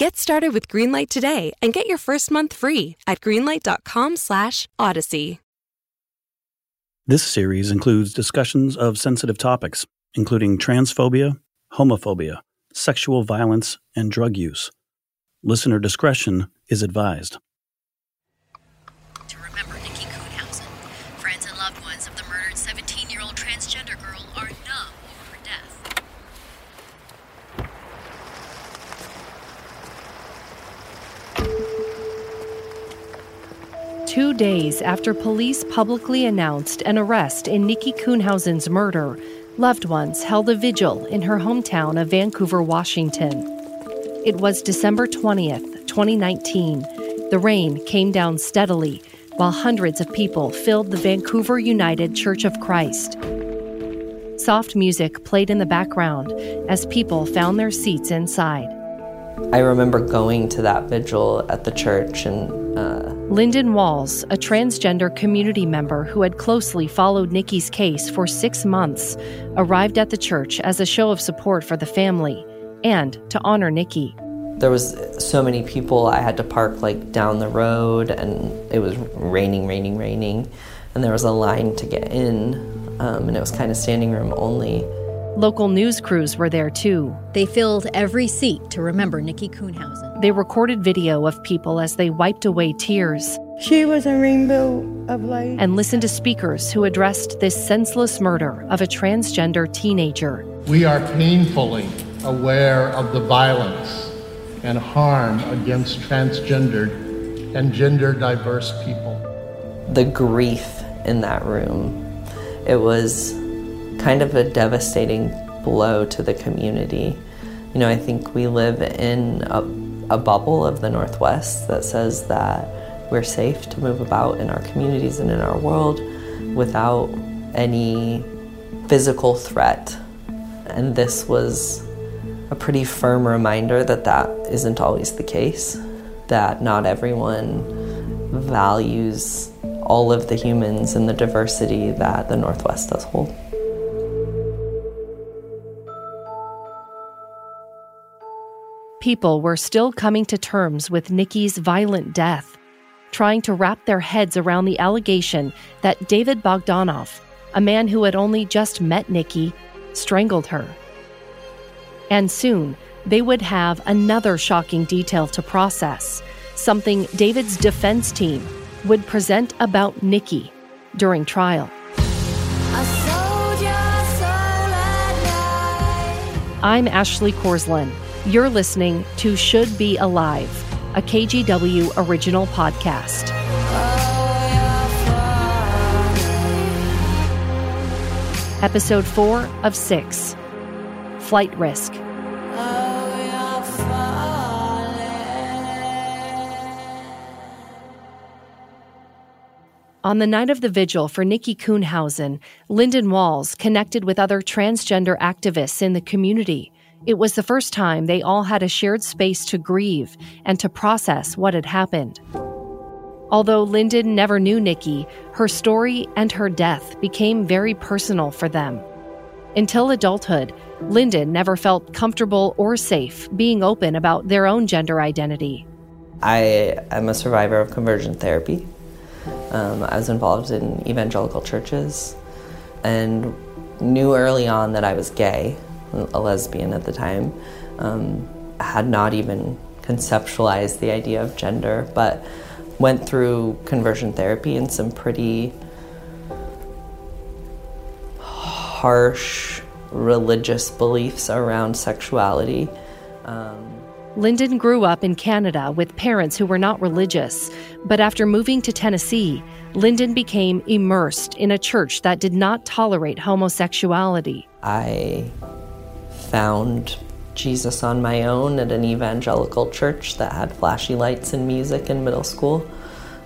Get started with Greenlight today and get your first month free at greenlight.com/odyssey. This series includes discussions of sensitive topics, including transphobia, homophobia, sexual violence, and drug use. Listener discretion is advised. Two days after police publicly announced an arrest in Nikki Kuhnhausen's murder, loved ones held a vigil in her hometown of Vancouver, Washington. It was December 20th, 2019. The rain came down steadily while hundreds of people filled the Vancouver United Church of Christ. Soft music played in the background as people found their seats inside. I remember going to that vigil at the church and uh, Lyndon Walls, a transgender community member who had closely followed Nikki's case for six months, arrived at the church as a show of support for the family and to honor Nikki. there was so many people I had to park like down the road and it was raining, raining, raining. And there was a line to get in um, and it was kind of standing room only. Local news crews were there too. They filled every seat to remember Nikki Kuhnhausen. They recorded video of people as they wiped away tears She was a rainbow of light. and listened to speakers who addressed this senseless murder of a transgender teenager. We are painfully aware of the violence and harm against transgendered and gender diverse people. The grief in that room, it was kind of a devastating blow to the community. You know, I think we live in a, a bubble of the Northwest that says that we're safe to move about in our communities and in our world without any physical threat. And this was a pretty firm reminder that that isn't always the case, that not everyone values all of the humans and the diversity that the Northwest does hold. People were still coming to terms with Nikki's violent death, trying to wrap their heads around the allegation that David Bogdanov, a man who had only just met Nikki, strangled her. And soon, they would have another shocking detail to process, something David's defense team would present about Nikki during trial. I'm Ashley Korslien. You're listening to Should Be Alive, a KGW original podcast. Episode 4 of 6 Flight Risk. On the night of the vigil for Nikki Kuhnhausen, Lyndon Walls connected with other transgender activists in the community. It was the first time they all had a shared space to grieve and to process what had happened. Although Lyndon never knew Nikki, her story and her death became very personal for them. Until adulthood, Lyndon never felt comfortable or safe being open about their own gender identity. I am a survivor of conversion therapy. Um, I was involved in evangelical churches and knew early on that I was gay, a lesbian at the time. Um, had not even conceptualized the idea of gender, but went through conversion therapy and some pretty harsh religious beliefs around sexuality. Um, Lyndon grew up in Canada with parents who were not religious, but after moving to Tennessee, Lyndon became immersed in a church that did not tolerate homosexuality. I found Jesus on my own at an evangelical church that had flashy lights and music in middle school.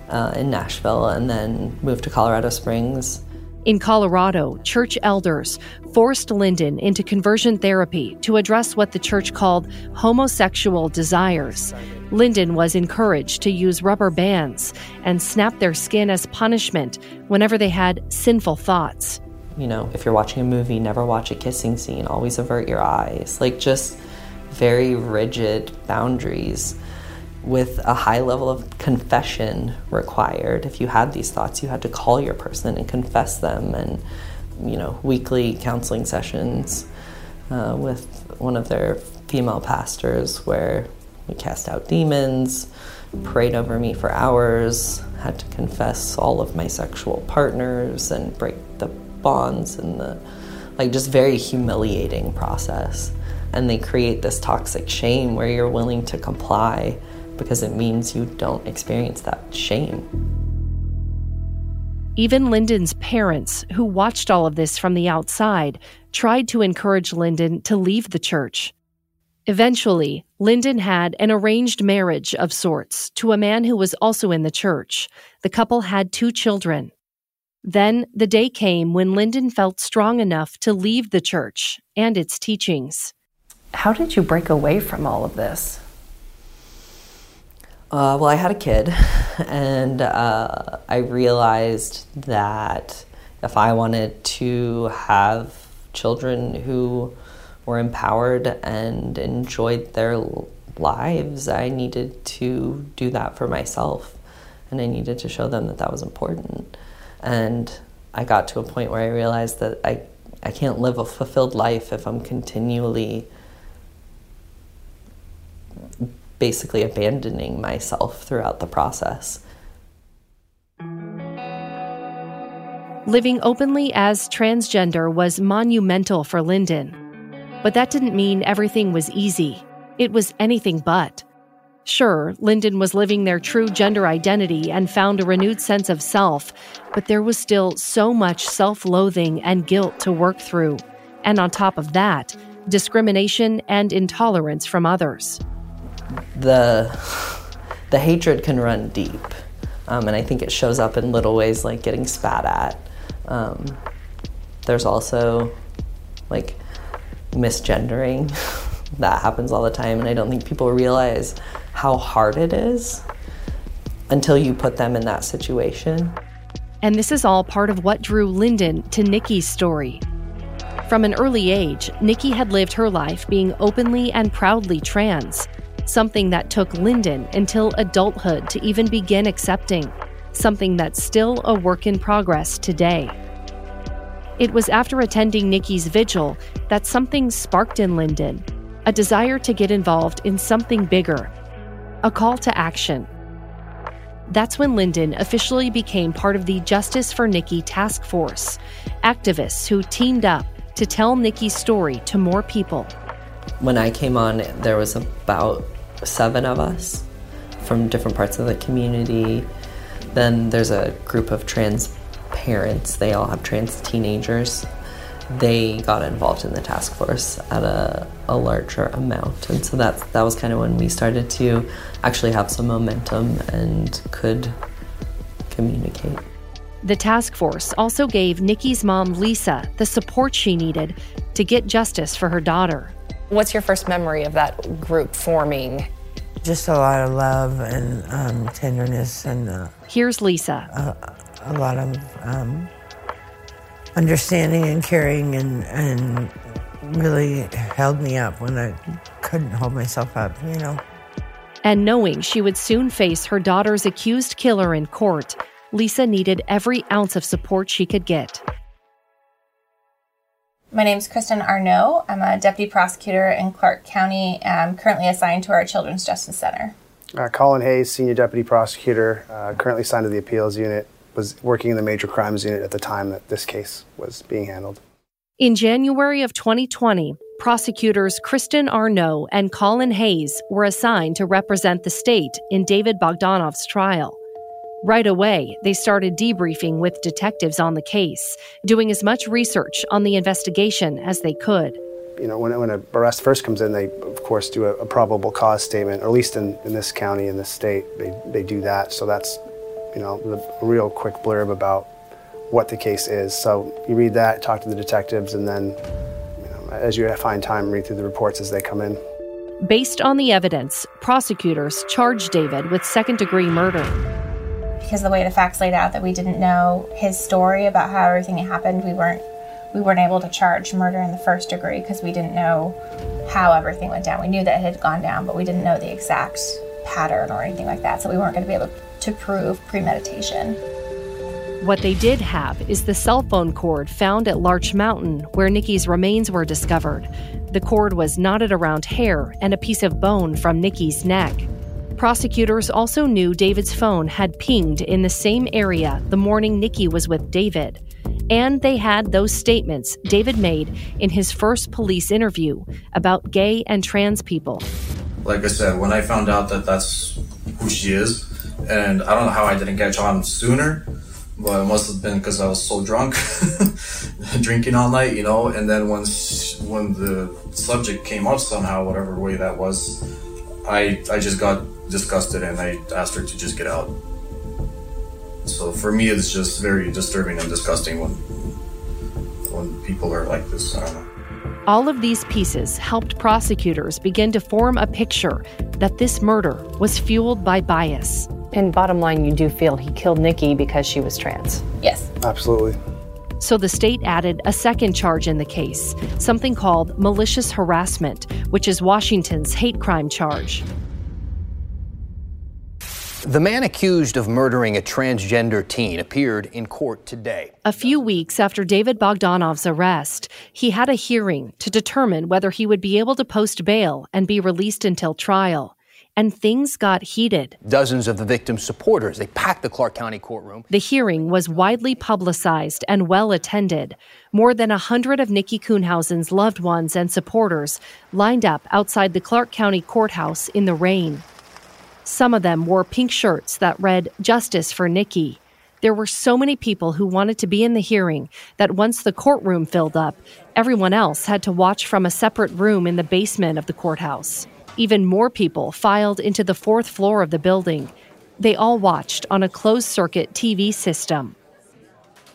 uh, in Nashville and then moved to Colorado Springs. In Colorado, church elders forced Lyndon into conversion therapy to address what the church called homosexual desires. Lyndon was encouraged to use rubber bands and snap their skin as punishment whenever they had sinful thoughts. You know, if you're watching a movie, never watch a kissing scene, always avert your eyes. Like, just very rigid boundaries with a high level of confession required. If you had these thoughts, you had to call your person and confess them, and you know, weekly counseling sessions uh, with one of their female pastors where we cast out demons, prayed over me for hours, had to confess all of my sexual partners and break the bonds and the like just very humiliating process. And they create this toxic shame where you're willing to comply because it means you don't experience that shame. Even Lyndon's parents, who watched all of this from the outside, tried to encourage Lyndon to leave the church. Eventually, Lyndon had an arranged marriage of sorts to a man who was also in the church. The couple had two children. Then the day came when Lyndon felt strong enough to leave the church and its teachings. How did you break away from all of this? Uh, well, I had a kid, and uh, I realized that if I wanted to have children who were empowered and enjoyed their lives, I needed to do that for myself, and I needed to show them that that was important. And I got to a point where I realized that I, I can't live a fulfilled life if I'm continually basically abandoning myself throughout the process. Living openly as transgender was monumental for Lyndon. But that didn't mean everything was easy. It was anything but. Sure, Lyndon was living their true gender identity and found a renewed sense of self, but there was still so much self loathing and guilt to work through. And on top of that, discrimination and intolerance from others the the hatred can run deep, um, and I think it shows up in little ways like getting spat at. Um, there's also like misgendering that happens all the time, and I don't think people realize how hard it is until you put them in that situation. And this is all part of what drew Lyndon to Nikki's story. From an early age, Nikki had lived her life being openly and proudly trans something that took Lyndon until adulthood to even begin accepting, something that's still a work in progress today. It was after attending Nikki's vigil that something sparked in Lyndon a desire to get involved in something bigger, a call to action. That's when Lyndon officially became part of the Justice for Nikki task force, activists who teamed up to tell Nikki's story to more people. When I came on, there was about seven of us from different parts of the community. Then there's a group of trans parents, they all have trans teenagers. They got involved in the task force at a, a larger amount. And so that, that was kind of when we started to actually have some momentum and could communicate. The task force also gave Nikki's mom, Lisa, the support she needed to get justice for her daughter. What's your first memory of that group forming? Just a lot of love and um, tenderness, and uh, here's Lisa. A, a lot of um, understanding and caring, and and really held me up when I couldn't hold myself up, you know. And knowing she would soon face her daughter's accused killer in court, Lisa needed every ounce of support she could get. My name is Kristen Arnault. I'm a deputy prosecutor in Clark County. I'm currently assigned to our Children's Justice Center. Uh, Colin Hayes, senior deputy prosecutor, uh, currently assigned to the appeals unit, was working in the major crimes unit at the time that this case was being handled. In January of 2020, prosecutors Kristen Arnault and Colin Hayes were assigned to represent the state in David Bogdanov's trial. Right away, they started debriefing with detectives on the case, doing as much research on the investigation as they could. You know, when, when a arrest first comes in, they, of course, do a, a probable cause statement, or at least in, in this county, in this state, they, they do that. So that's you know, the real quick blurb about what the case is. So you read that, talk to the detectives, and then, you know, as you find time, read through the reports as they come in. Based on the evidence, prosecutors charged David with second degree murder. Because the way the facts laid out that we didn't know his story about how everything happened, we weren't we weren't able to charge murder in the first degree because we didn't know how everything went down. We knew that it had gone down, but we didn't know the exact pattern or anything like that. So we weren't going to be able to prove premeditation. What they did have is the cell phone cord found at Larch Mountain, where Nikki's remains were discovered. The cord was knotted around hair and a piece of bone from Nikki's neck. Prosecutors also knew David's phone had pinged in the same area the morning Nikki was with David. And they had those statements David made in his first police interview about gay and trans people. Like I said, when I found out that that's who she is, and I don't know how I didn't catch on sooner, but it must have been because I was so drunk, drinking all night, you know. And then once when the subject came up somehow, whatever way that was, I I just got disgusted and I asked her to just get out. So for me, it's just very disturbing and disgusting when when people are like this. I don't know. All of these pieces helped prosecutors begin to form a picture that this murder was fueled by bias. And bottom line, you do feel he killed Nikki because she was trans. Yes. Absolutely. So the state added a second charge in the case, something called malicious harassment, which is Washington's hate crime charge. The man accused of murdering a transgender teen appeared in court today. A few weeks after David Bogdanov's arrest, he had a hearing to determine whether he would be able to post bail and be released until trial. And things got heated. Dozens of the victim's supporters, they packed the Clark County courtroom. The hearing was widely publicized and well attended. More than a hundred of Nikki Kuhnhausen's loved ones and supporters lined up outside the Clark County courthouse in the rain. Some of them wore pink shirts that read Justice for Nikki. There were so many people who wanted to be in the hearing that once the courtroom filled up, everyone else had to watch from a separate room in the basement of the courthouse. Even more people filed into the fourth floor of the building. They all watched on a closed circuit TV system.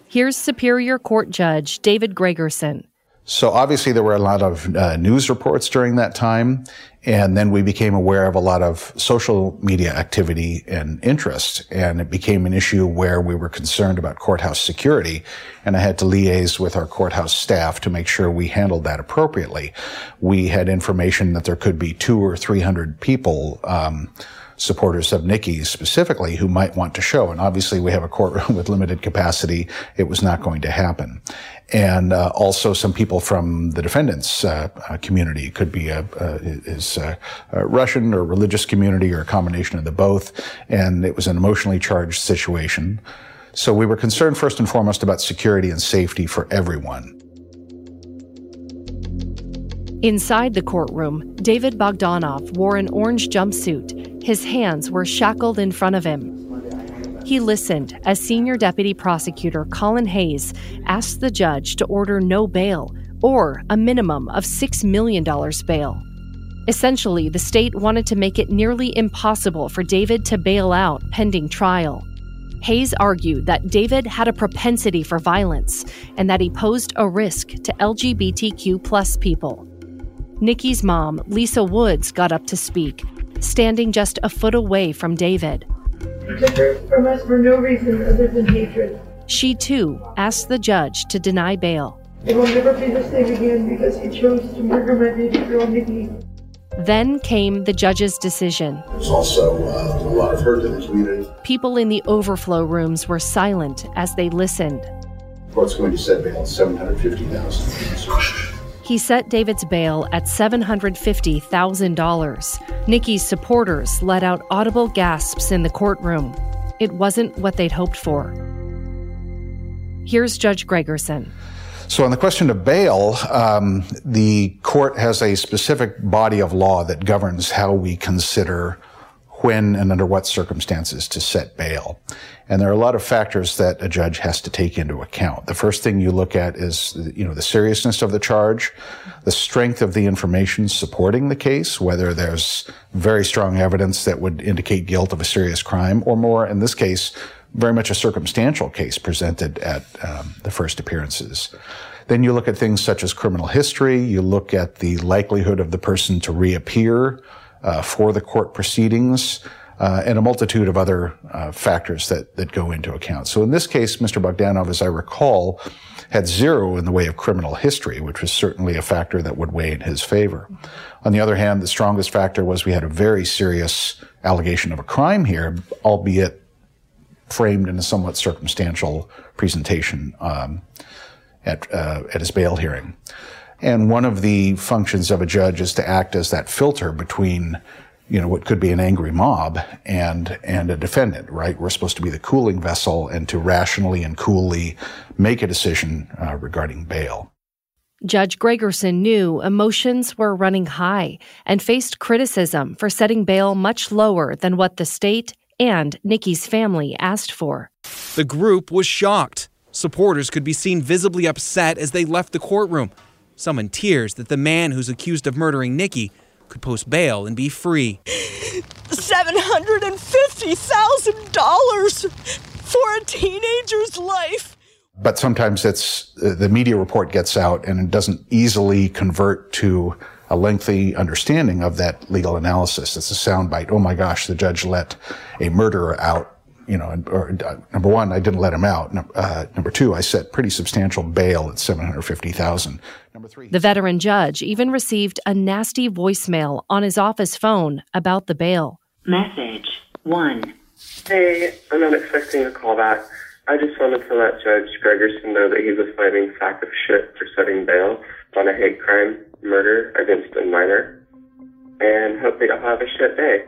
Here's Superior Court Judge David Gregerson. So obviously there were a lot of uh, news reports during that time, and then we became aware of a lot of social media activity and interest, and it became an issue where we were concerned about courthouse security, and I had to liaise with our courthouse staff to make sure we handled that appropriately. We had information that there could be two or three hundred people. Um, supporters of Nikki specifically who might want to show. And obviously we have a courtroom with limited capacity. It was not going to happen. And uh, also some people from the defendant's uh, uh, community. It could be a, a is a, a Russian or religious community or a combination of the both. And it was an emotionally charged situation. So we were concerned first and foremost about security and safety for everyone. Inside the courtroom, David Bogdanov wore an orange jumpsuit. His hands were shackled in front of him. He listened as Senior Deputy Prosecutor Colin Hayes asked the judge to order no bail or a minimum of $6 million bail. Essentially, the state wanted to make it nearly impossible for David to bail out pending trial. Hayes argued that David had a propensity for violence and that he posed a risk to LGBTQ plus people. Nikki's mom, Lisa Woods, got up to speak, standing just a foot away from David. He took her from us for no reason other than hatred. She too asked the judge to deny bail. It will never be the same again because he chose to murder my baby girl, Nikki. Then came the judge's decision. There's also uh, a lot of hurt in the community. People in the overflow rooms were silent as they listened. The court's going to set bail at 750000 He set David's bail at $750,000. Nikki's supporters let out audible gasps in the courtroom. It wasn't what they'd hoped for. Here's Judge Gregerson. So, on the question of bail, um, the court has a specific body of law that governs how we consider when and under what circumstances to set bail. And there are a lot of factors that a judge has to take into account. The first thing you look at is, you know, the seriousness of the charge, the strength of the information supporting the case, whether there's very strong evidence that would indicate guilt of a serious crime or more, in this case, very much a circumstantial case presented at um, the first appearances. Then you look at things such as criminal history. You look at the likelihood of the person to reappear uh, for the court proceedings. Uh, and a multitude of other uh, factors that, that go into account. So in this case, Mr. Bogdanov, as I recall, had zero in the way of criminal history, which was certainly a factor that would weigh in his favor. On the other hand, the strongest factor was we had a very serious allegation of a crime here, albeit framed in a somewhat circumstantial presentation um, at, uh, at his bail hearing. And one of the functions of a judge is to act as that filter between you know, what could be an angry mob and, and a defendant, right? We're supposed to be the cooling vessel and to rationally and coolly make a decision uh, regarding bail. Judge Gregerson knew emotions were running high and faced criticism for setting bail much lower than what the state and Nikki's family asked for. The group was shocked. Supporters could be seen visibly upset as they left the courtroom, some in tears that the man who's accused of murdering Nikki could post bail and be free. $750,000 for a teenager's life. But sometimes it's uh, the media report gets out and it doesn't easily convert to a lengthy understanding of that legal analysis. It's a soundbite. Oh my gosh, the judge let a murderer out. You know, or, uh, number one, I didn't let him out. Uh, number two, I set pretty substantial bail at 750,000. Number three, The veteran judge even received a nasty voicemail on his office phone about the bail. Message 1. Hey, I'm not expecting a call back. I just wanted to let Judge Gregerson know that he's a flaming sack of shit for setting bail on a hate crime murder against a minor, and hope they don't have a shit day.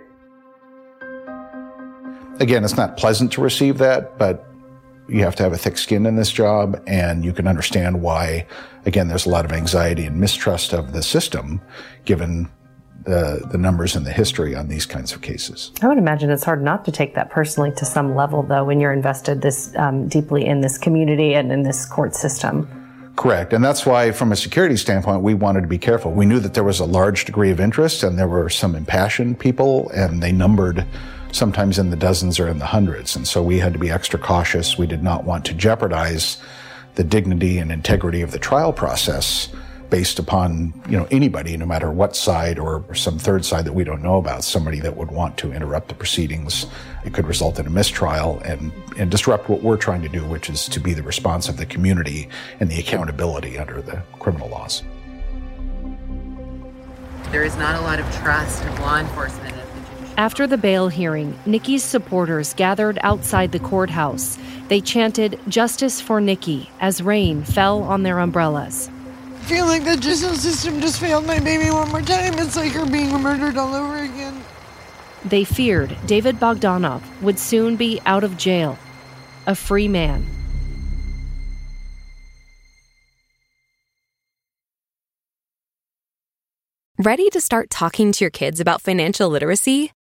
Again, it's not pleasant to receive that, but you have to have a thick skin in this job, and you can understand why, again, there's a lot of anxiety and mistrust of the system given the, the numbers and the history on these kinds of cases. I would imagine it's hard not to take that personally to some level, though, when you're invested this um, deeply in this community and in this court system. Correct. And that's why, from a security standpoint, we wanted to be careful. We knew that there was a large degree of interest and there were some impassioned people, and they numbered sometimes in the dozens or in the hundreds. And so we had to be extra cautious. We did not want to jeopardize the dignity and integrity of the trial process based upon you know anybody, no matter what side or some third side that we don't know about, somebody that would want to interrupt the proceedings. It could result in a mistrial and and disrupt what we're trying to do, which is to be the response of the community and the accountability under the criminal laws. There is not a lot of trust of law enforcement. After the bail hearing, Nikki's supporters gathered outside the courthouse. They chanted Justice for Nikki as rain fell on their umbrellas I feel like the justice system just failed my baby one more time. It's like her being murdered all over again. They feared David Bogdanov would soon be out of jail, a free man. Ready to start talking to your kids about financial literacy?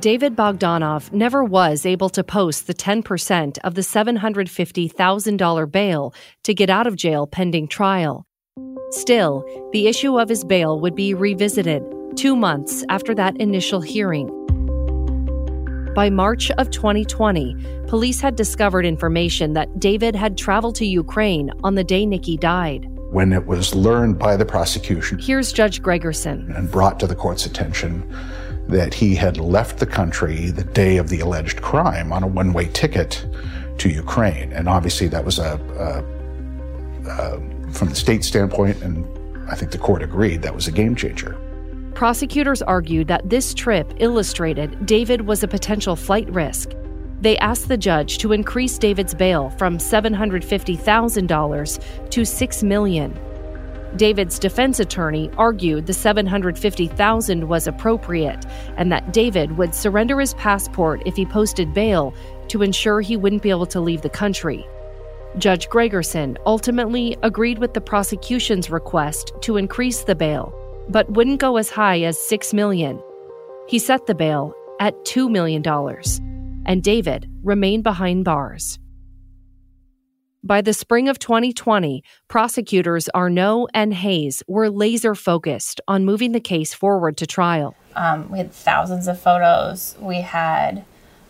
David Bogdanov never was able to post the 10% of the $750,000 bail to get out of jail pending trial. Still, the issue of his bail would be revisited two months after that initial hearing. By March of 2020, police had discovered information that David had traveled to Ukraine on the day Nikki died. When it was learned by the prosecution, here's Judge Gregerson. And brought to the court's attention that he had left the country the day of the alleged crime on a one way ticket to Ukraine. And obviously, that was a, a, a, from the state standpoint, and I think the court agreed, that was a game changer. Prosecutors argued that this trip illustrated David was a potential flight risk. They asked the judge to increase David's bail from $750,000 to $6 million. David's defense attorney argued the 750,000 was appropriate and that David would surrender his passport if he posted bail to ensure he wouldn't be able to leave the country. Judge Gregerson ultimately agreed with the prosecution's request to increase the bail, but wouldn't go as high as 6 million. He set the bail at $2 million, and David remained behind bars. By the spring of 2020, prosecutors Arnault and Hayes were laser focused on moving the case forward to trial. Um, we had thousands of photos. We had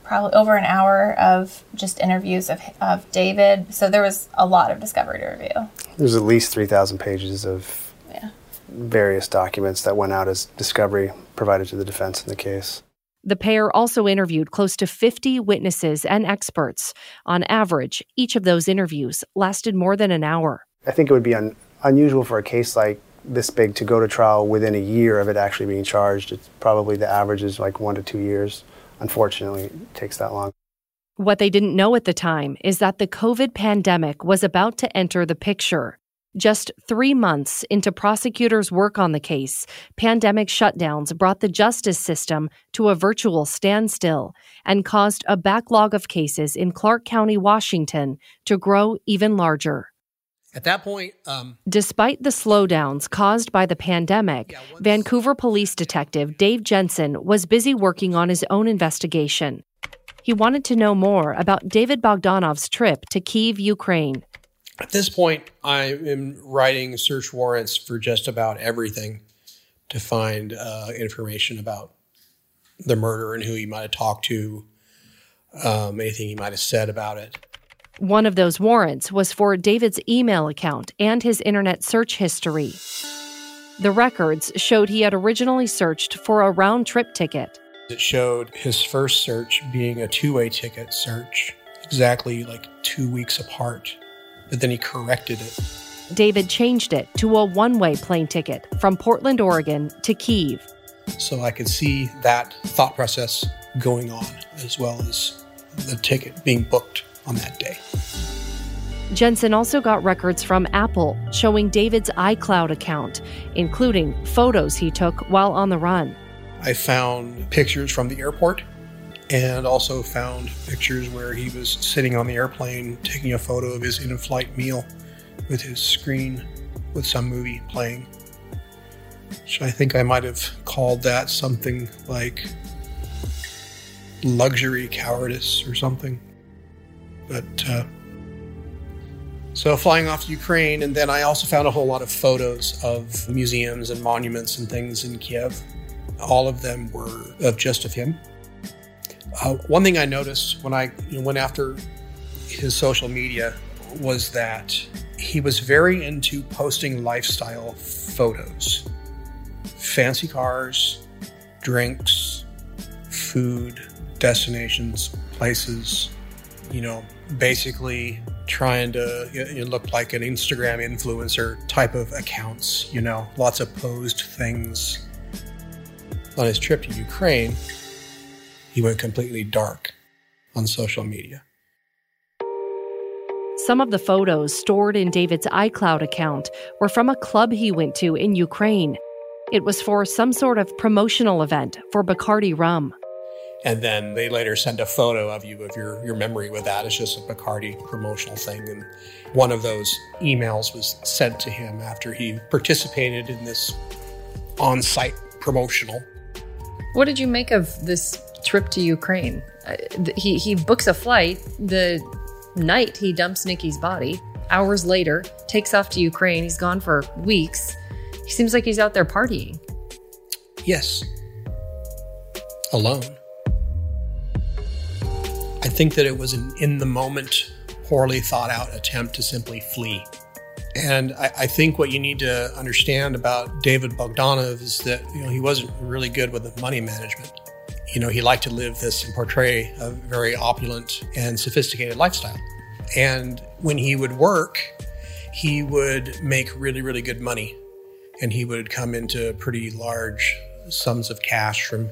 probably over an hour of just interviews of, of David. So there was a lot of discovery to review. There's at least 3,000 pages of Yeah. various documents that went out as discovery provided to the defense in the case. The pair also interviewed close to 50 witnesses and experts. On average, each of those interviews lasted more than an hour. I think it would be un- unusual for a case like this big to go to trial within a year of it actually being charged. It's probably the average is like one to two years. Unfortunately, it takes that long. What they didn't know at the time is that the COVID pandemic was about to enter the picture. Just three months into prosecutors' work on the case, pandemic shutdowns brought the justice system to a virtual standstill and caused a backlog of cases in Clark County, Washington, to grow even larger. At that point, um, Despite the slowdowns caused by the pandemic, Vancouver police detective Dave Jensen was busy working on his own investigation. He wanted to know more about David Bogdanov's trip to Kiev, Ukraine. At this point, I am writing search warrants for just about everything to find uh, information about the murder and who he might have talked to, um, anything he might have said about it. One of those warrants was for David's email account and his internet search history. The records showed he had originally searched for a round trip ticket. It showed his first search being a two way ticket search, exactly like two weeks apart. But then he corrected it. David changed it to a one way plane ticket from Portland, Oregon to Kiev. So I could see that thought process going on, as well as the ticket being booked on that day. Jensen also got records from Apple showing David's iCloud account, including photos he took while on the run. I found pictures from the airport and also found pictures where he was sitting on the airplane taking a photo of his in flight meal with his screen with some movie playing. So I think I might have called that something like luxury cowardice or something. But uh, so flying off to Ukraine, and then I also found a whole lot of photos of museums and monuments and things in Kiev. All of them were of just of him. Uh, one thing I noticed when I you know, went after his social media was that he was very into posting lifestyle photos fancy cars, drinks, food, destinations, places, you know, basically trying to you know, look like an Instagram influencer type of accounts, you know, lots of posed things. On his trip to Ukraine, he went completely dark on social media. Some of the photos stored in David's iCloud account were from a club he went to in Ukraine. It was for some sort of promotional event for Bacardi rum. And then they later send a photo of you of your, your memory with that. It's just a Bacardi promotional thing. And one of those emails was sent to him after he participated in this on site promotional. What did you make of this trip to Ukraine? Uh, he he books a flight the night he dumps Nikki's body. Hours later, takes off to Ukraine. He's gone for weeks. He seems like he's out there partying. Yes. Alone. I think that it was an in the moment, poorly thought out attempt to simply flee. And I, I, think what you need to understand about David Bogdanov is that you know he wasn't really good with money management. You know, he liked to live this and portray a very opulent and sophisticated lifestyle. And when he would work, he would make really, really good money. And he would come into pretty large sums of cash from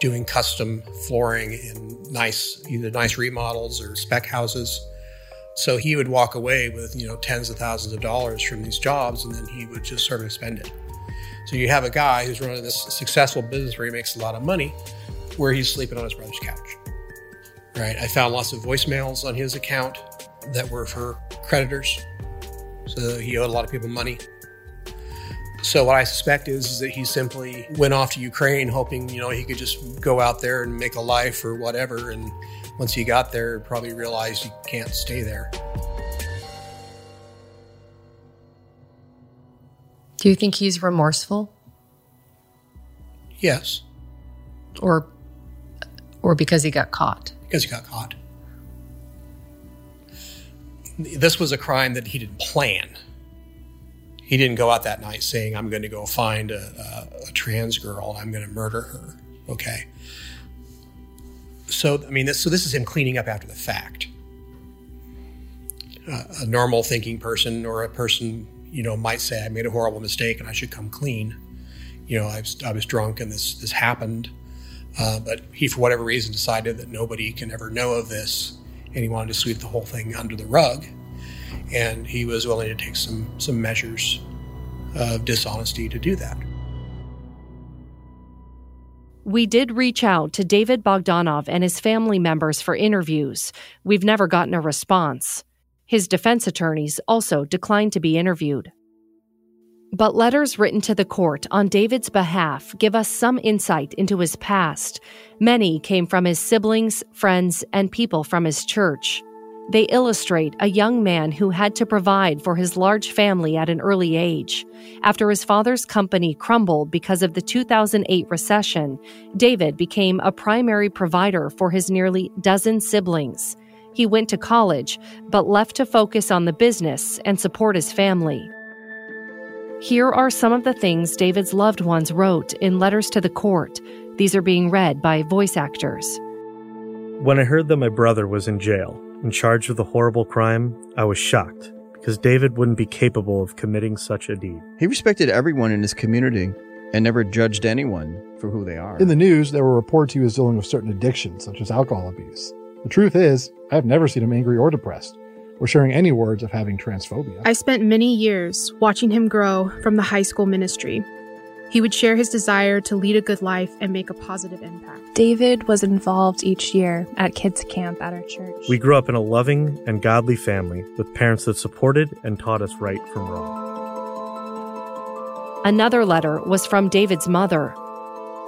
doing custom flooring in nice, either nice remodels or spec houses. So he would walk away with, you know, tens of thousands of dollars from these jobs and then he would just sort of spend it. So you have a guy who's running this successful business where he makes a lot of money, where he's sleeping on his brother's couch. Right? I found lots of voicemails on his account that were for creditors. So he owed a lot of people money. So what I suspect is, is that he simply went off to Ukraine hoping, you know, he could just go out there and make a life or whatever. And once he got there, probably realized he can't stay there. Do you think he's remorseful? Yes, Or or because he got caught? because he got caught. This was a crime that he didn't plan. He didn't go out that night saying, I'm going to go find a, a, a trans girl and I'm going to murder her. Okay. So, I mean, this, so this is him cleaning up after the fact. Uh, a normal thinking person or a person, you know, might say, I made a horrible mistake and I should come clean. You know, I was, I was drunk and this, this happened. Uh, but he, for whatever reason, decided that nobody can ever know of this, and he wanted to sweep the whole thing under the rug. And he was willing to take some some measures of dishonesty to do that. We did reach out to David Bogdanov and his family members for interviews. We've never gotten a response. His defense attorneys also declined to be interviewed. But letters written to the court on David's behalf give us some insight into his past. Many came from his siblings, friends, and people from his church. They illustrate a young man who had to provide for his large family at an early age. After his father's company crumbled because of the 2008 recession, David became a primary provider for his nearly dozen siblings. He went to college, but left to focus on the business and support his family. Here are some of the things David's loved ones wrote in letters to the court. These are being read by voice actors. When I heard that my brother was in jail and charged with a horrible crime, I was shocked because David wouldn't be capable of committing such a deed. He respected everyone in his community and never judged anyone for who they are. In the news, there were reports he was dealing with certain addictions, such as alcohol abuse. The truth is, I have never seen him angry or depressed, or sharing any words of having transphobia. I spent many years watching him grow from the high school ministry. He would share his desire to lead a good life and make a positive impact. David was involved each year at kids' camp at our church. We grew up in a loving and godly family with parents that supported and taught us right from wrong. Another letter was from David's mother.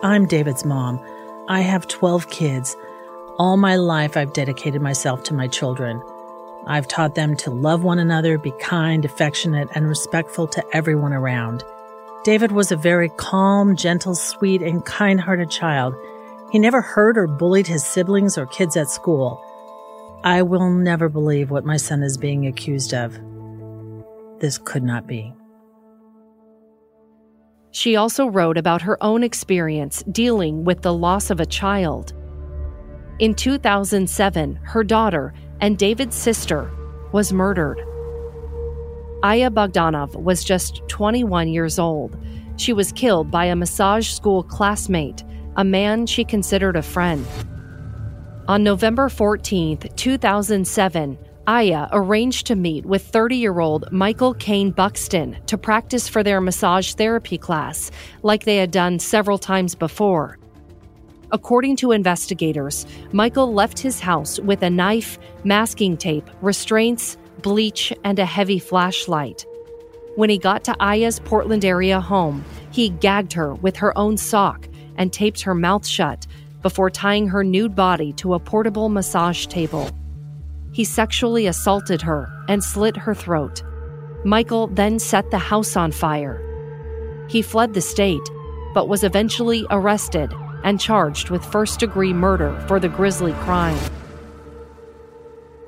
I'm David's mom. I have 12 kids. All my life, I've dedicated myself to my children. I've taught them to love one another, be kind, affectionate, and respectful to everyone around. David was a very calm, gentle, sweet, and kind hearted child. He never hurt or bullied his siblings or kids at school. I will never believe what my son is being accused of. This could not be. She also wrote about her own experience dealing with the loss of a child. In 2007, her daughter and David's sister was murdered. Aya Bogdanov was just 21 years old. She was killed by a massage school classmate, a man she considered a friend. On November 14, 2007, Aya arranged to meet with 30 year old Michael Kane Buxton to practice for their massage therapy class, like they had done several times before. According to investigators, Michael left his house with a knife, masking tape, restraints, bleach, and a heavy flashlight. When he got to Aya's Portland area home, he gagged her with her own sock and taped her mouth shut before tying her nude body to a portable massage table. He sexually assaulted her and slit her throat. Michael then set the house on fire. He fled the state, but was eventually arrested and charged with first degree murder for the grisly crime.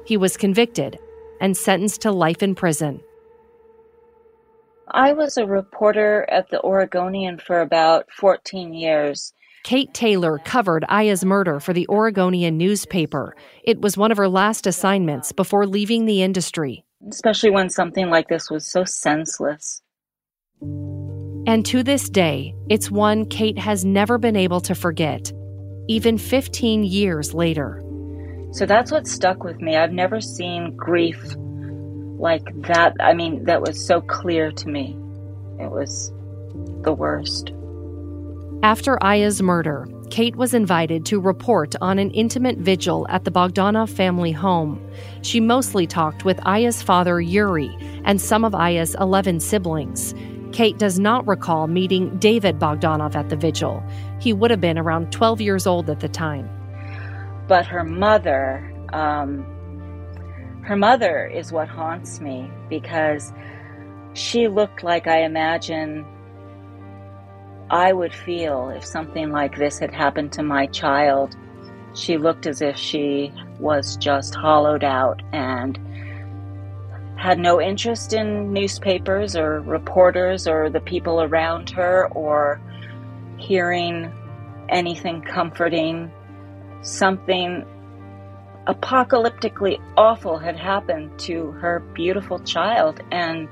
He was convicted and sentenced to life in prison. I was a reporter at the Oregonian for about 14 years. Kate Taylor covered Aya's murder for the Oregonian newspaper. It was one of her last assignments before leaving the industry. Especially when something like this was so senseless. And to this day, it's one Kate has never been able to forget, even 15 years later. So that's what stuck with me. I've never seen grief like that. I mean, that was so clear to me. It was the worst. After Aya's murder, Kate was invited to report on an intimate vigil at the Bogdanov family home. She mostly talked with Aya's father, Yuri, and some of Aya's 11 siblings. Kate does not recall meeting David Bogdanov at the vigil. He would have been around 12 years old at the time. But her mother, um, her mother is what haunts me because she looked like I imagine I would feel if something like this had happened to my child. She looked as if she was just hollowed out and had no interest in newspapers or reporters or the people around her or hearing anything comforting. Something apocalyptically awful had happened to her beautiful child, and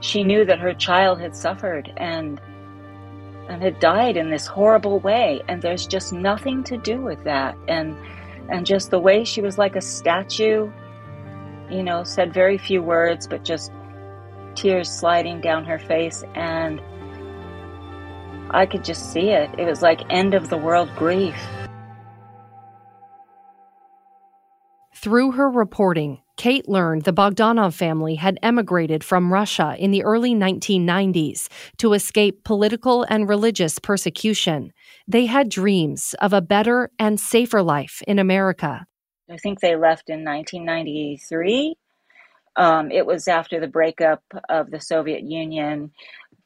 she knew that her child had suffered and and had died in this horrible way and there's just nothing to do with that and and just the way she was like a statue you know said very few words but just tears sliding down her face and I could just see it it was like end of the world grief Through her reporting, Kate learned the Bogdanov family had emigrated from Russia in the early 1990s to escape political and religious persecution. They had dreams of a better and safer life in America. I think they left in 1993. Um, it was after the breakup of the Soviet Union,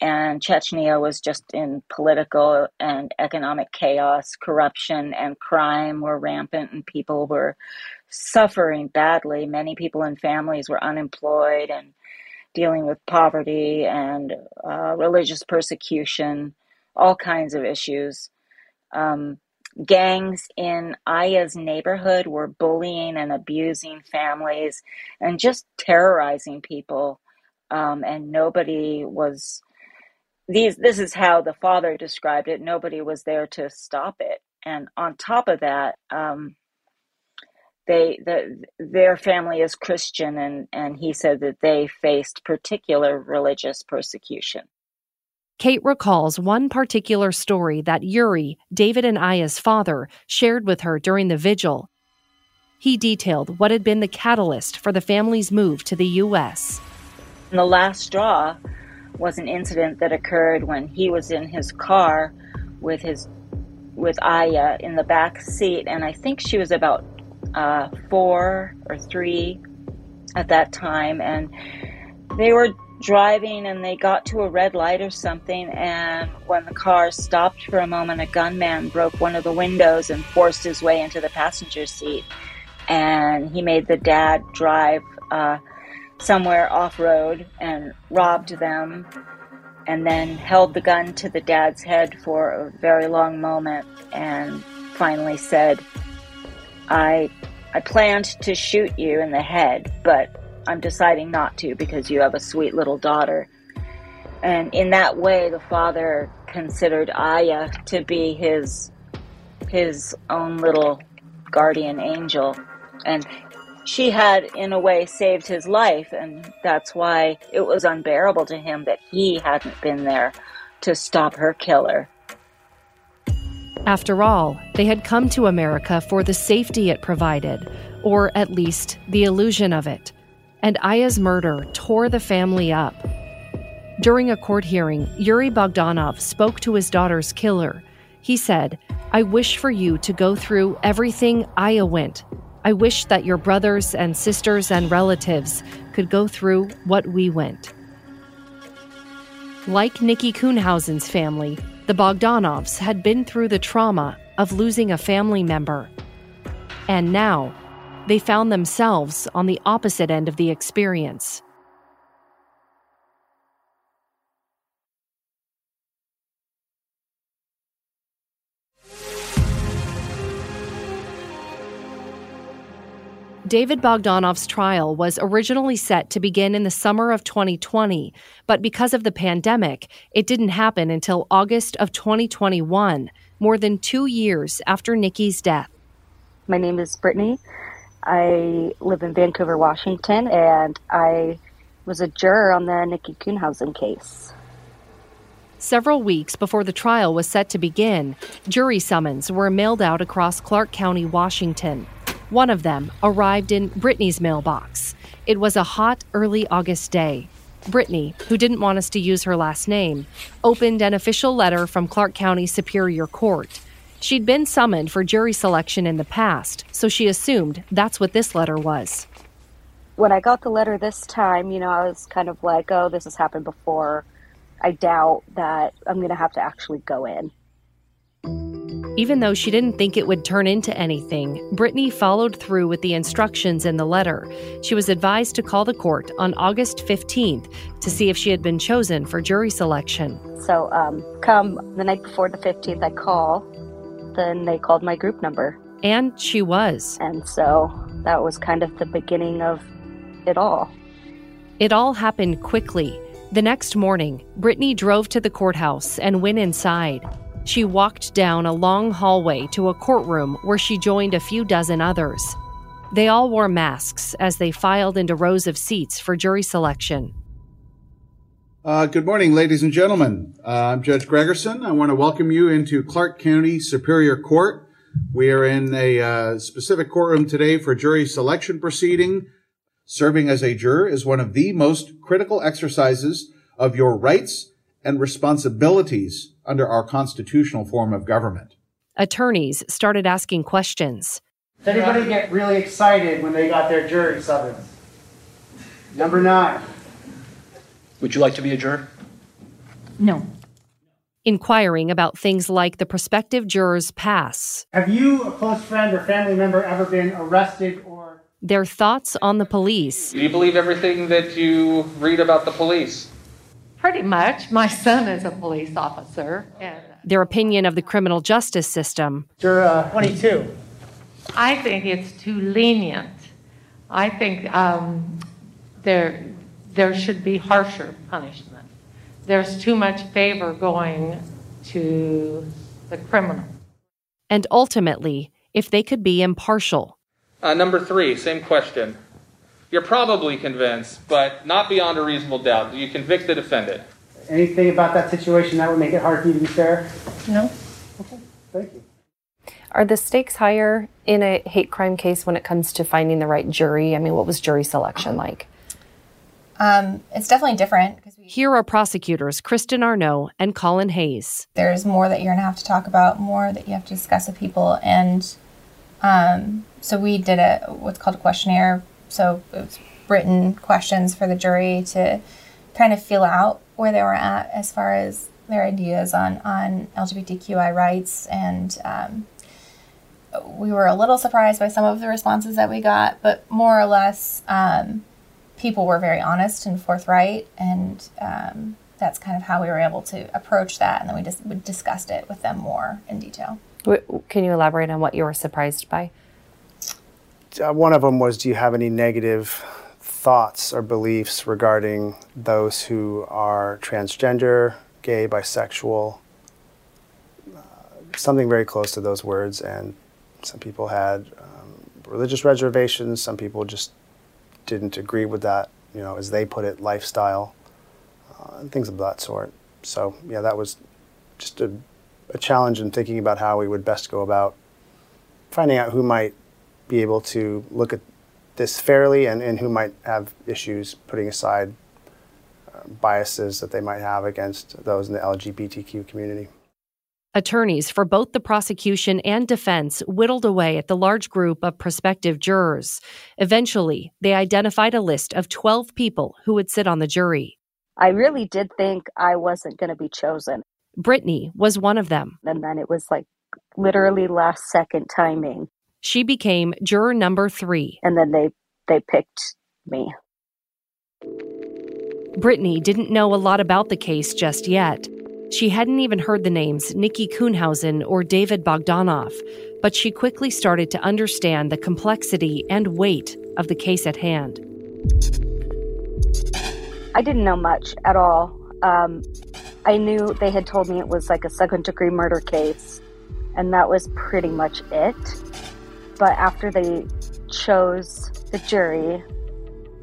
and Chechnya was just in political and economic chaos. Corruption and crime were rampant, and people were suffering badly. Many people and families were unemployed and dealing with poverty and uh, religious persecution, all kinds of issues. Um, gangs in Aya's neighborhood were bullying and abusing families and just terrorizing people. Um, and nobody was these this is how the father described it nobody was there to stop it and on top of that um, they the, their family is Christian, and and he said that they faced particular religious persecution. Kate recalls one particular story that Yuri, David and Aya's father, shared with her during the vigil. He detailed what had been the catalyst for the family's move to the U.S. The last straw was an incident that occurred when he was in his car with his with Aya in the back seat, and I think she was about uh, four or three at that time, and they were driving and they got to a red light or something. And when the car stopped for a moment, a gunman broke one of the windows and forced his way into the passenger seat. And he made the dad drive uh, somewhere off road and robbed them. And then held the gun to the dad's head for a very long moment and finally said, I I planned to shoot you in the head, but I'm deciding not to because you have a sweet little daughter. And in that way, the father considered Aya to be his his own little guardian angel, and she had, in a way, saved his life, and that's why it was unbearable to him that he hadn't been there to stop her killer. After all, they had come to America for the safety it provided, or at least the illusion of it. And Aya's murder tore the family up. During a court hearing, Yuri Bogdanov spoke to his daughter's killer. He said, I wish for you to go through everything Aya went. I wish that your brothers and sisters and relatives could go through what we went. Like Nikki Kuhnhausen's family, the Bogdanovs had been through the trauma of losing a family member. And now, they found themselves on the opposite end of the experience. David Bogdanov's trial was originally set to begin in the summer of 2020, but because of the pandemic, it didn't happen until August of 2021, more than two years after Nikki's death. My name is Brittany. I live in Vancouver, Washington, and I was a juror on the Nikki Kuhnhausen case. Several weeks before the trial was set to begin, jury summons were mailed out across Clark County, Washington. One of them arrived in Brittany's mailbox. It was a hot, early August day. Brittany, who didn't want us to use her last name, opened an official letter from Clark County Superior Court. She'd been summoned for jury selection in the past, so she assumed that's what this letter was. When I got the letter this time, you know, I was kind of like, oh, this has happened before. I doubt that I'm going to have to actually go in. Even though she didn't think it would turn into anything, Brittany followed through with the instructions in the letter. She was advised to call the court on August 15th to see if she had been chosen for jury selection. So, um, come the night before the 15th, I call. Then they called my group number. And she was. And so that was kind of the beginning of it all. It all happened quickly. The next morning, Brittany drove to the courthouse and went inside. She walked down a long hallway to a courtroom where she joined a few dozen others. They all wore masks as they filed into rows of seats for jury selection. Uh, good morning, ladies and gentlemen. Uh, I'm Judge Gregerson. I want to welcome you into Clark County Superior Court. We are in a uh, specific courtroom today for jury selection proceeding. Serving as a juror is one of the most critical exercises of your rights and responsibilities under our constitutional form of government. Attorneys started asking questions. Did anybody get really excited when they got their jury summons? Number nine. Would you like to be a juror? No. Inquiring about things like the prospective juror's pass, Have you, a close friend or family member, ever been arrested or their thoughts on the police, Do you believe everything that you read about the police? Pretty much. My son is a police officer, and their opinion of the criminal justice system, you're uh, 22? I think it's too lenient. I think um, there there should be harsher punishment. There's too much favor going to the criminal. and ultimately, if they could be impartial. Uh, number three, same question. You're probably convinced, but not beyond a reasonable doubt. Do you convict the defendant? Anything about that situation that would make it hard for you to be fair? No. Okay, thank you. Are the stakes higher in a hate crime case when it comes to finding the right jury? I mean, what was jury selection like? Um, it's definitely different because Here are prosecutors Kristen Arnault and Colin Hayes. there's more that you're going to have to talk about, more that you have to discuss with people. And um, so we did a what's called a questionnaire. So it was written questions for the jury to kind of feel out where they were at as far as their ideas on, on LGBTQI rights. And um, we were a little surprised by some of the responses that we got, but more or less, um, people were very honest and forthright. And um, that's kind of how we were able to approach that. And then we just we discussed it with them more in detail. Can you elaborate on what you were surprised by? Uh, one of them was Do you have any negative thoughts or beliefs regarding those who are transgender, gay, bisexual? Uh, something very close to those words. And some people had um, religious reservations, some people just didn't agree with that, you know, as they put it, lifestyle, uh, and things of that sort. So, yeah, that was just a, a challenge in thinking about how we would best go about finding out who might be able to look at this fairly and, and who might have issues putting aside uh, biases that they might have against those in the LGBTQ community. Attorneys for both the prosecution and defense whittled away at the large group of prospective jurors. Eventually, they identified a list of 12 people who would sit on the jury. I really did think I wasn't going to be chosen. Brittany was one of them. And then it was like literally last second timing. She became juror number three. And then they, they picked me. Brittany didn't know a lot about the case just yet. She hadn't even heard the names Nikki Kuhnhausen or David Bogdanov, but she quickly started to understand the complexity and weight of the case at hand. I didn't know much at all. Um, I knew they had told me it was like a second degree murder case, and that was pretty much it. But after they chose the jury,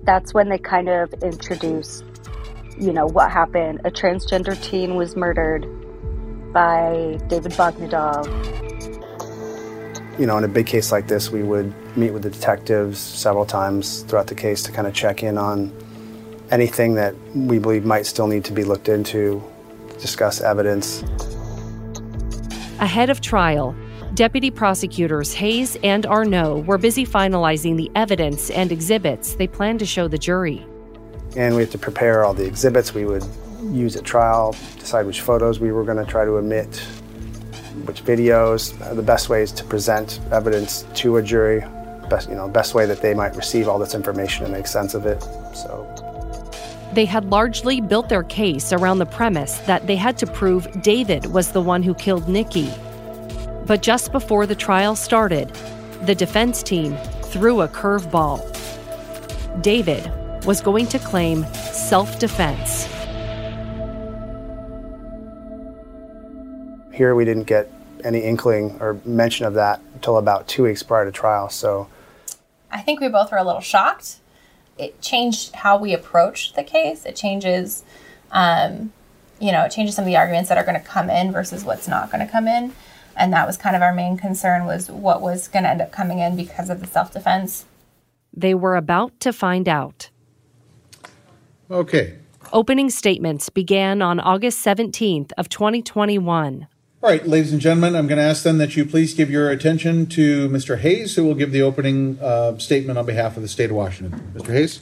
that's when they kind of introduced, you know, what happened. A transgender teen was murdered by David Bogdanov. You know, in a big case like this, we would meet with the detectives several times throughout the case to kind of check in on anything that we believe might still need to be looked into, discuss evidence. Ahead of trial, deputy prosecutors Hayes and Arnault were busy finalizing the evidence and exhibits they planned to show the jury. And we have to prepare all the exhibits we would use at trial, decide which photos we were going to try to omit, which videos, uh, the best ways to present evidence to a jury, best you know, best way that they might receive all this information and make sense of it. So They had largely built their case around the premise that they had to prove David was the one who killed Nikki. But just before the trial started, the defense team threw a curveball. David was going to claim self defense. here we didn't get any inkling or mention of that until about two weeks prior to trial. So I think we both were a little shocked. It changed how we approach the case. It changes, um, you know, it changes some of the arguments that are going to come in versus what's not going to come in. And that was kind of our main concern was what was going to end up coming in because of the self defense. They were about to find out. Okay. Opening statements began on August 17th of 2021. All right, ladies and gentlemen, I'm going to ask then that you please give your attention to Mr. Hayes, who will give the opening uh, statement on behalf of the state of Washington. Mr. Hayes?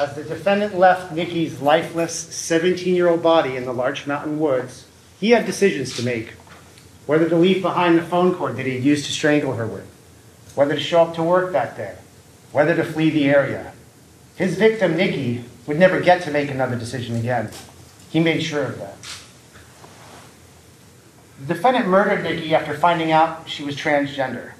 As the defendant left Nikki's lifeless 17 year old body in the Larch Mountain woods, he had decisions to make whether to leave behind the phone cord that he had used to strangle her with, whether to show up to work that day, whether to flee the area. His victim, Nikki, would never get to make another decision again. He made sure of that. The defendant murdered Nikki after finding out she was transgender.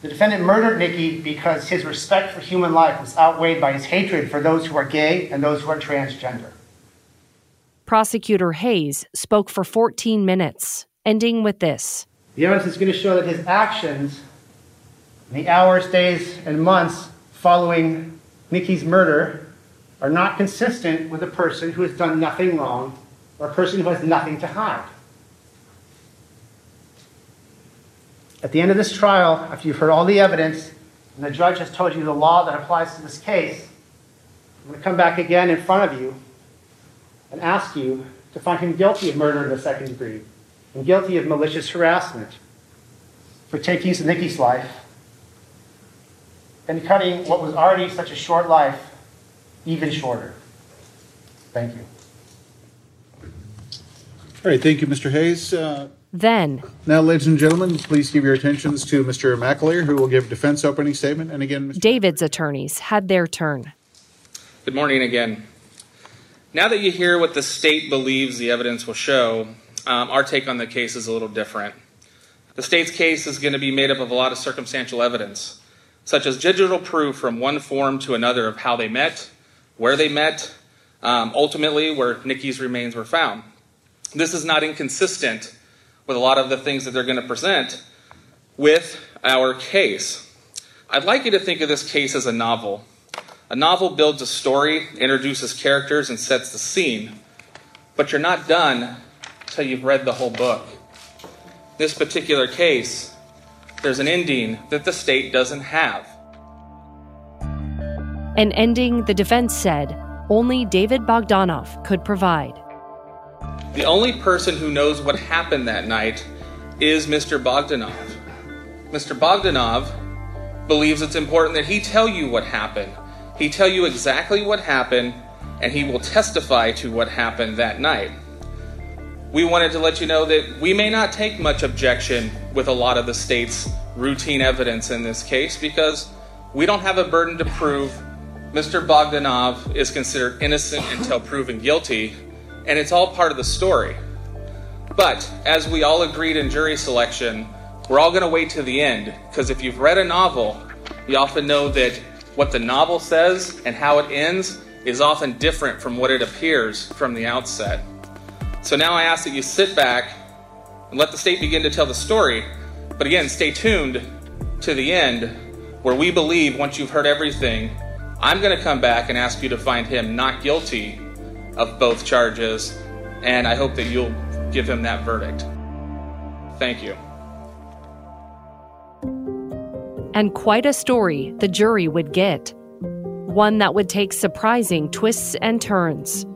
The defendant murdered Nikki because his respect for human life was outweighed by his hatred for those who are gay and those who are transgender. Prosecutor Hayes spoke for 14 minutes, ending with this. The evidence is going to show that his actions in the hours, days, and months following Nikki's murder are not consistent with a person who has done nothing wrong or a person who has nothing to hide. At the end of this trial, after you've heard all the evidence and the judge has told you the law that applies to this case, I'm going to come back again in front of you and ask you to find him guilty of murder in the second degree and guilty of malicious harassment for taking Nikki's life and cutting what was already such a short life even shorter. Thank you. All right, thank you, Mr. Hayes. Uh, Then, now, ladies and gentlemen, please give your attentions to Mr. McAleer, who will give a defense opening statement. And again, Mr. David's attorneys had their turn. Good morning again. Now that you hear what the state believes the evidence will show, um, our take on the case is a little different. The state's case is going to be made up of a lot of circumstantial evidence, such as digital proof from one form to another of how they met, where they met, um, ultimately where Nikki's remains were found. This is not inconsistent with a lot of the things that they're going to present with our case. I'd like you to think of this case as a novel. A novel builds a story, introduces characters, and sets the scene. But you're not done until you've read the whole book. This particular case, there's an ending that the state doesn't have. An ending the defense said only David Bogdanov could provide. The only person who knows what happened that night is Mr. Bogdanov. Mr. Bogdanov believes it's important that he tell you what happened. He tell you exactly what happened, and he will testify to what happened that night. We wanted to let you know that we may not take much objection with a lot of the state's routine evidence in this case because we don't have a burden to prove Mr. Bogdanov is considered innocent until proven guilty, and it's all part of the story. But as we all agreed in jury selection, we're all going to wait to the end because if you've read a novel, you often know that what the novel says and how it ends is often different from what it appears from the outset. So now I ask that you sit back and let the state begin to tell the story But again, stay tuned to the end where we believe once you've heard everything, I'm going to come back and ask you to find him not guilty of both charges, and I hope that you'll give him that verdict. Thank you. And quite a story the jury would get. One that would take surprising twists and turns.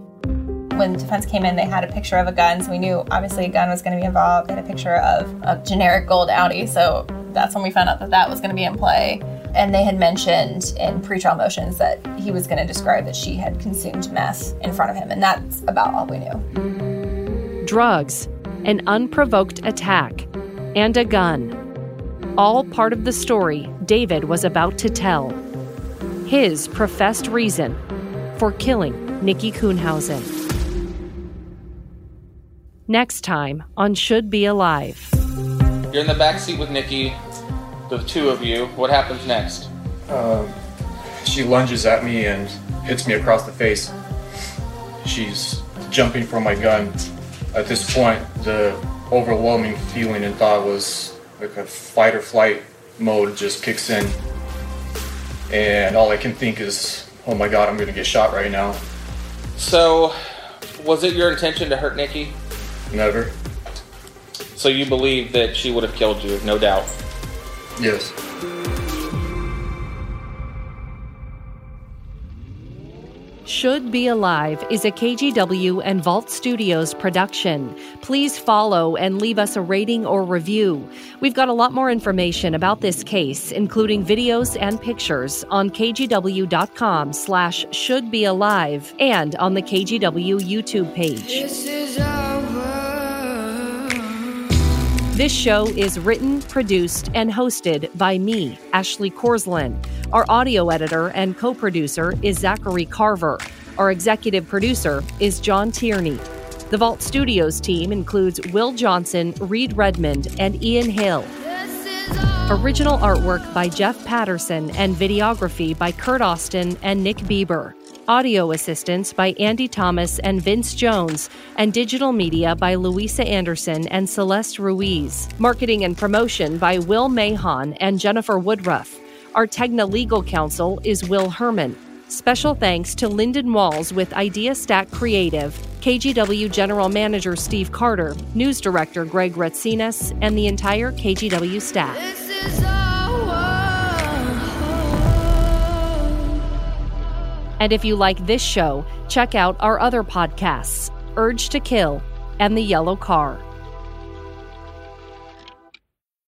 When defense came in, they had a picture of a gun, so we knew obviously a gun was going to be involved. They had a picture of a generic gold Audi, so that's when we found out that that was going to be in play. And they had mentioned in pretrial motions that he was going to describe that she had consumed meth in front of him, and that's about all we knew. Drugs, an unprovoked attack, and a gun. All part of the story David was about to tell. His professed reason for killing Nikki Kuhnhausen. Next time on Should Be Alive. You're in the back seat with Nikki, the two of you. What happens next? Um, she lunges at me and hits me across the face. She's jumping for my gun. At this point, the overwhelming feeling and thought was like a fight or flight mode just kicks in. And all I can think is, oh my god, I'm gonna get shot right now. So, was it your intention to hurt Nikki? Never. So you believe that she would have killed you, no doubt? Yes. Should Be Alive is a KGW and Vault Studios production. Please follow and leave us a rating or review. We've got a lot more information about this case, including videos and pictures, on kgw.com slash should be alive and on the KGW YouTube page. This show is written, produced, and hosted by me, Ashley Korslien. Our audio editor and co producer is Zachary Carver. Our executive producer is John Tierney. The Vault Studios team includes Will Johnson, Reed Redmond, and Ian Hill. Original artwork by Jeff Patterson and videography by Kurt Austin and Nick Bieber. Audio assistance by Andy Thomas and Vince Jones, and digital media by Louisa Anderson and Celeste Ruiz. Marketing and promotion by Will Mahon and Jennifer Woodruff. Our Tegna legal counsel is Will Herman. Special thanks to Lyndon Walls with Idea Stack Creative, KGW General Manager Steve Carter, News Director Greg Retsinas, and the entire KGW staff. And if you like this show, check out our other podcasts Urge to Kill and The Yellow Car.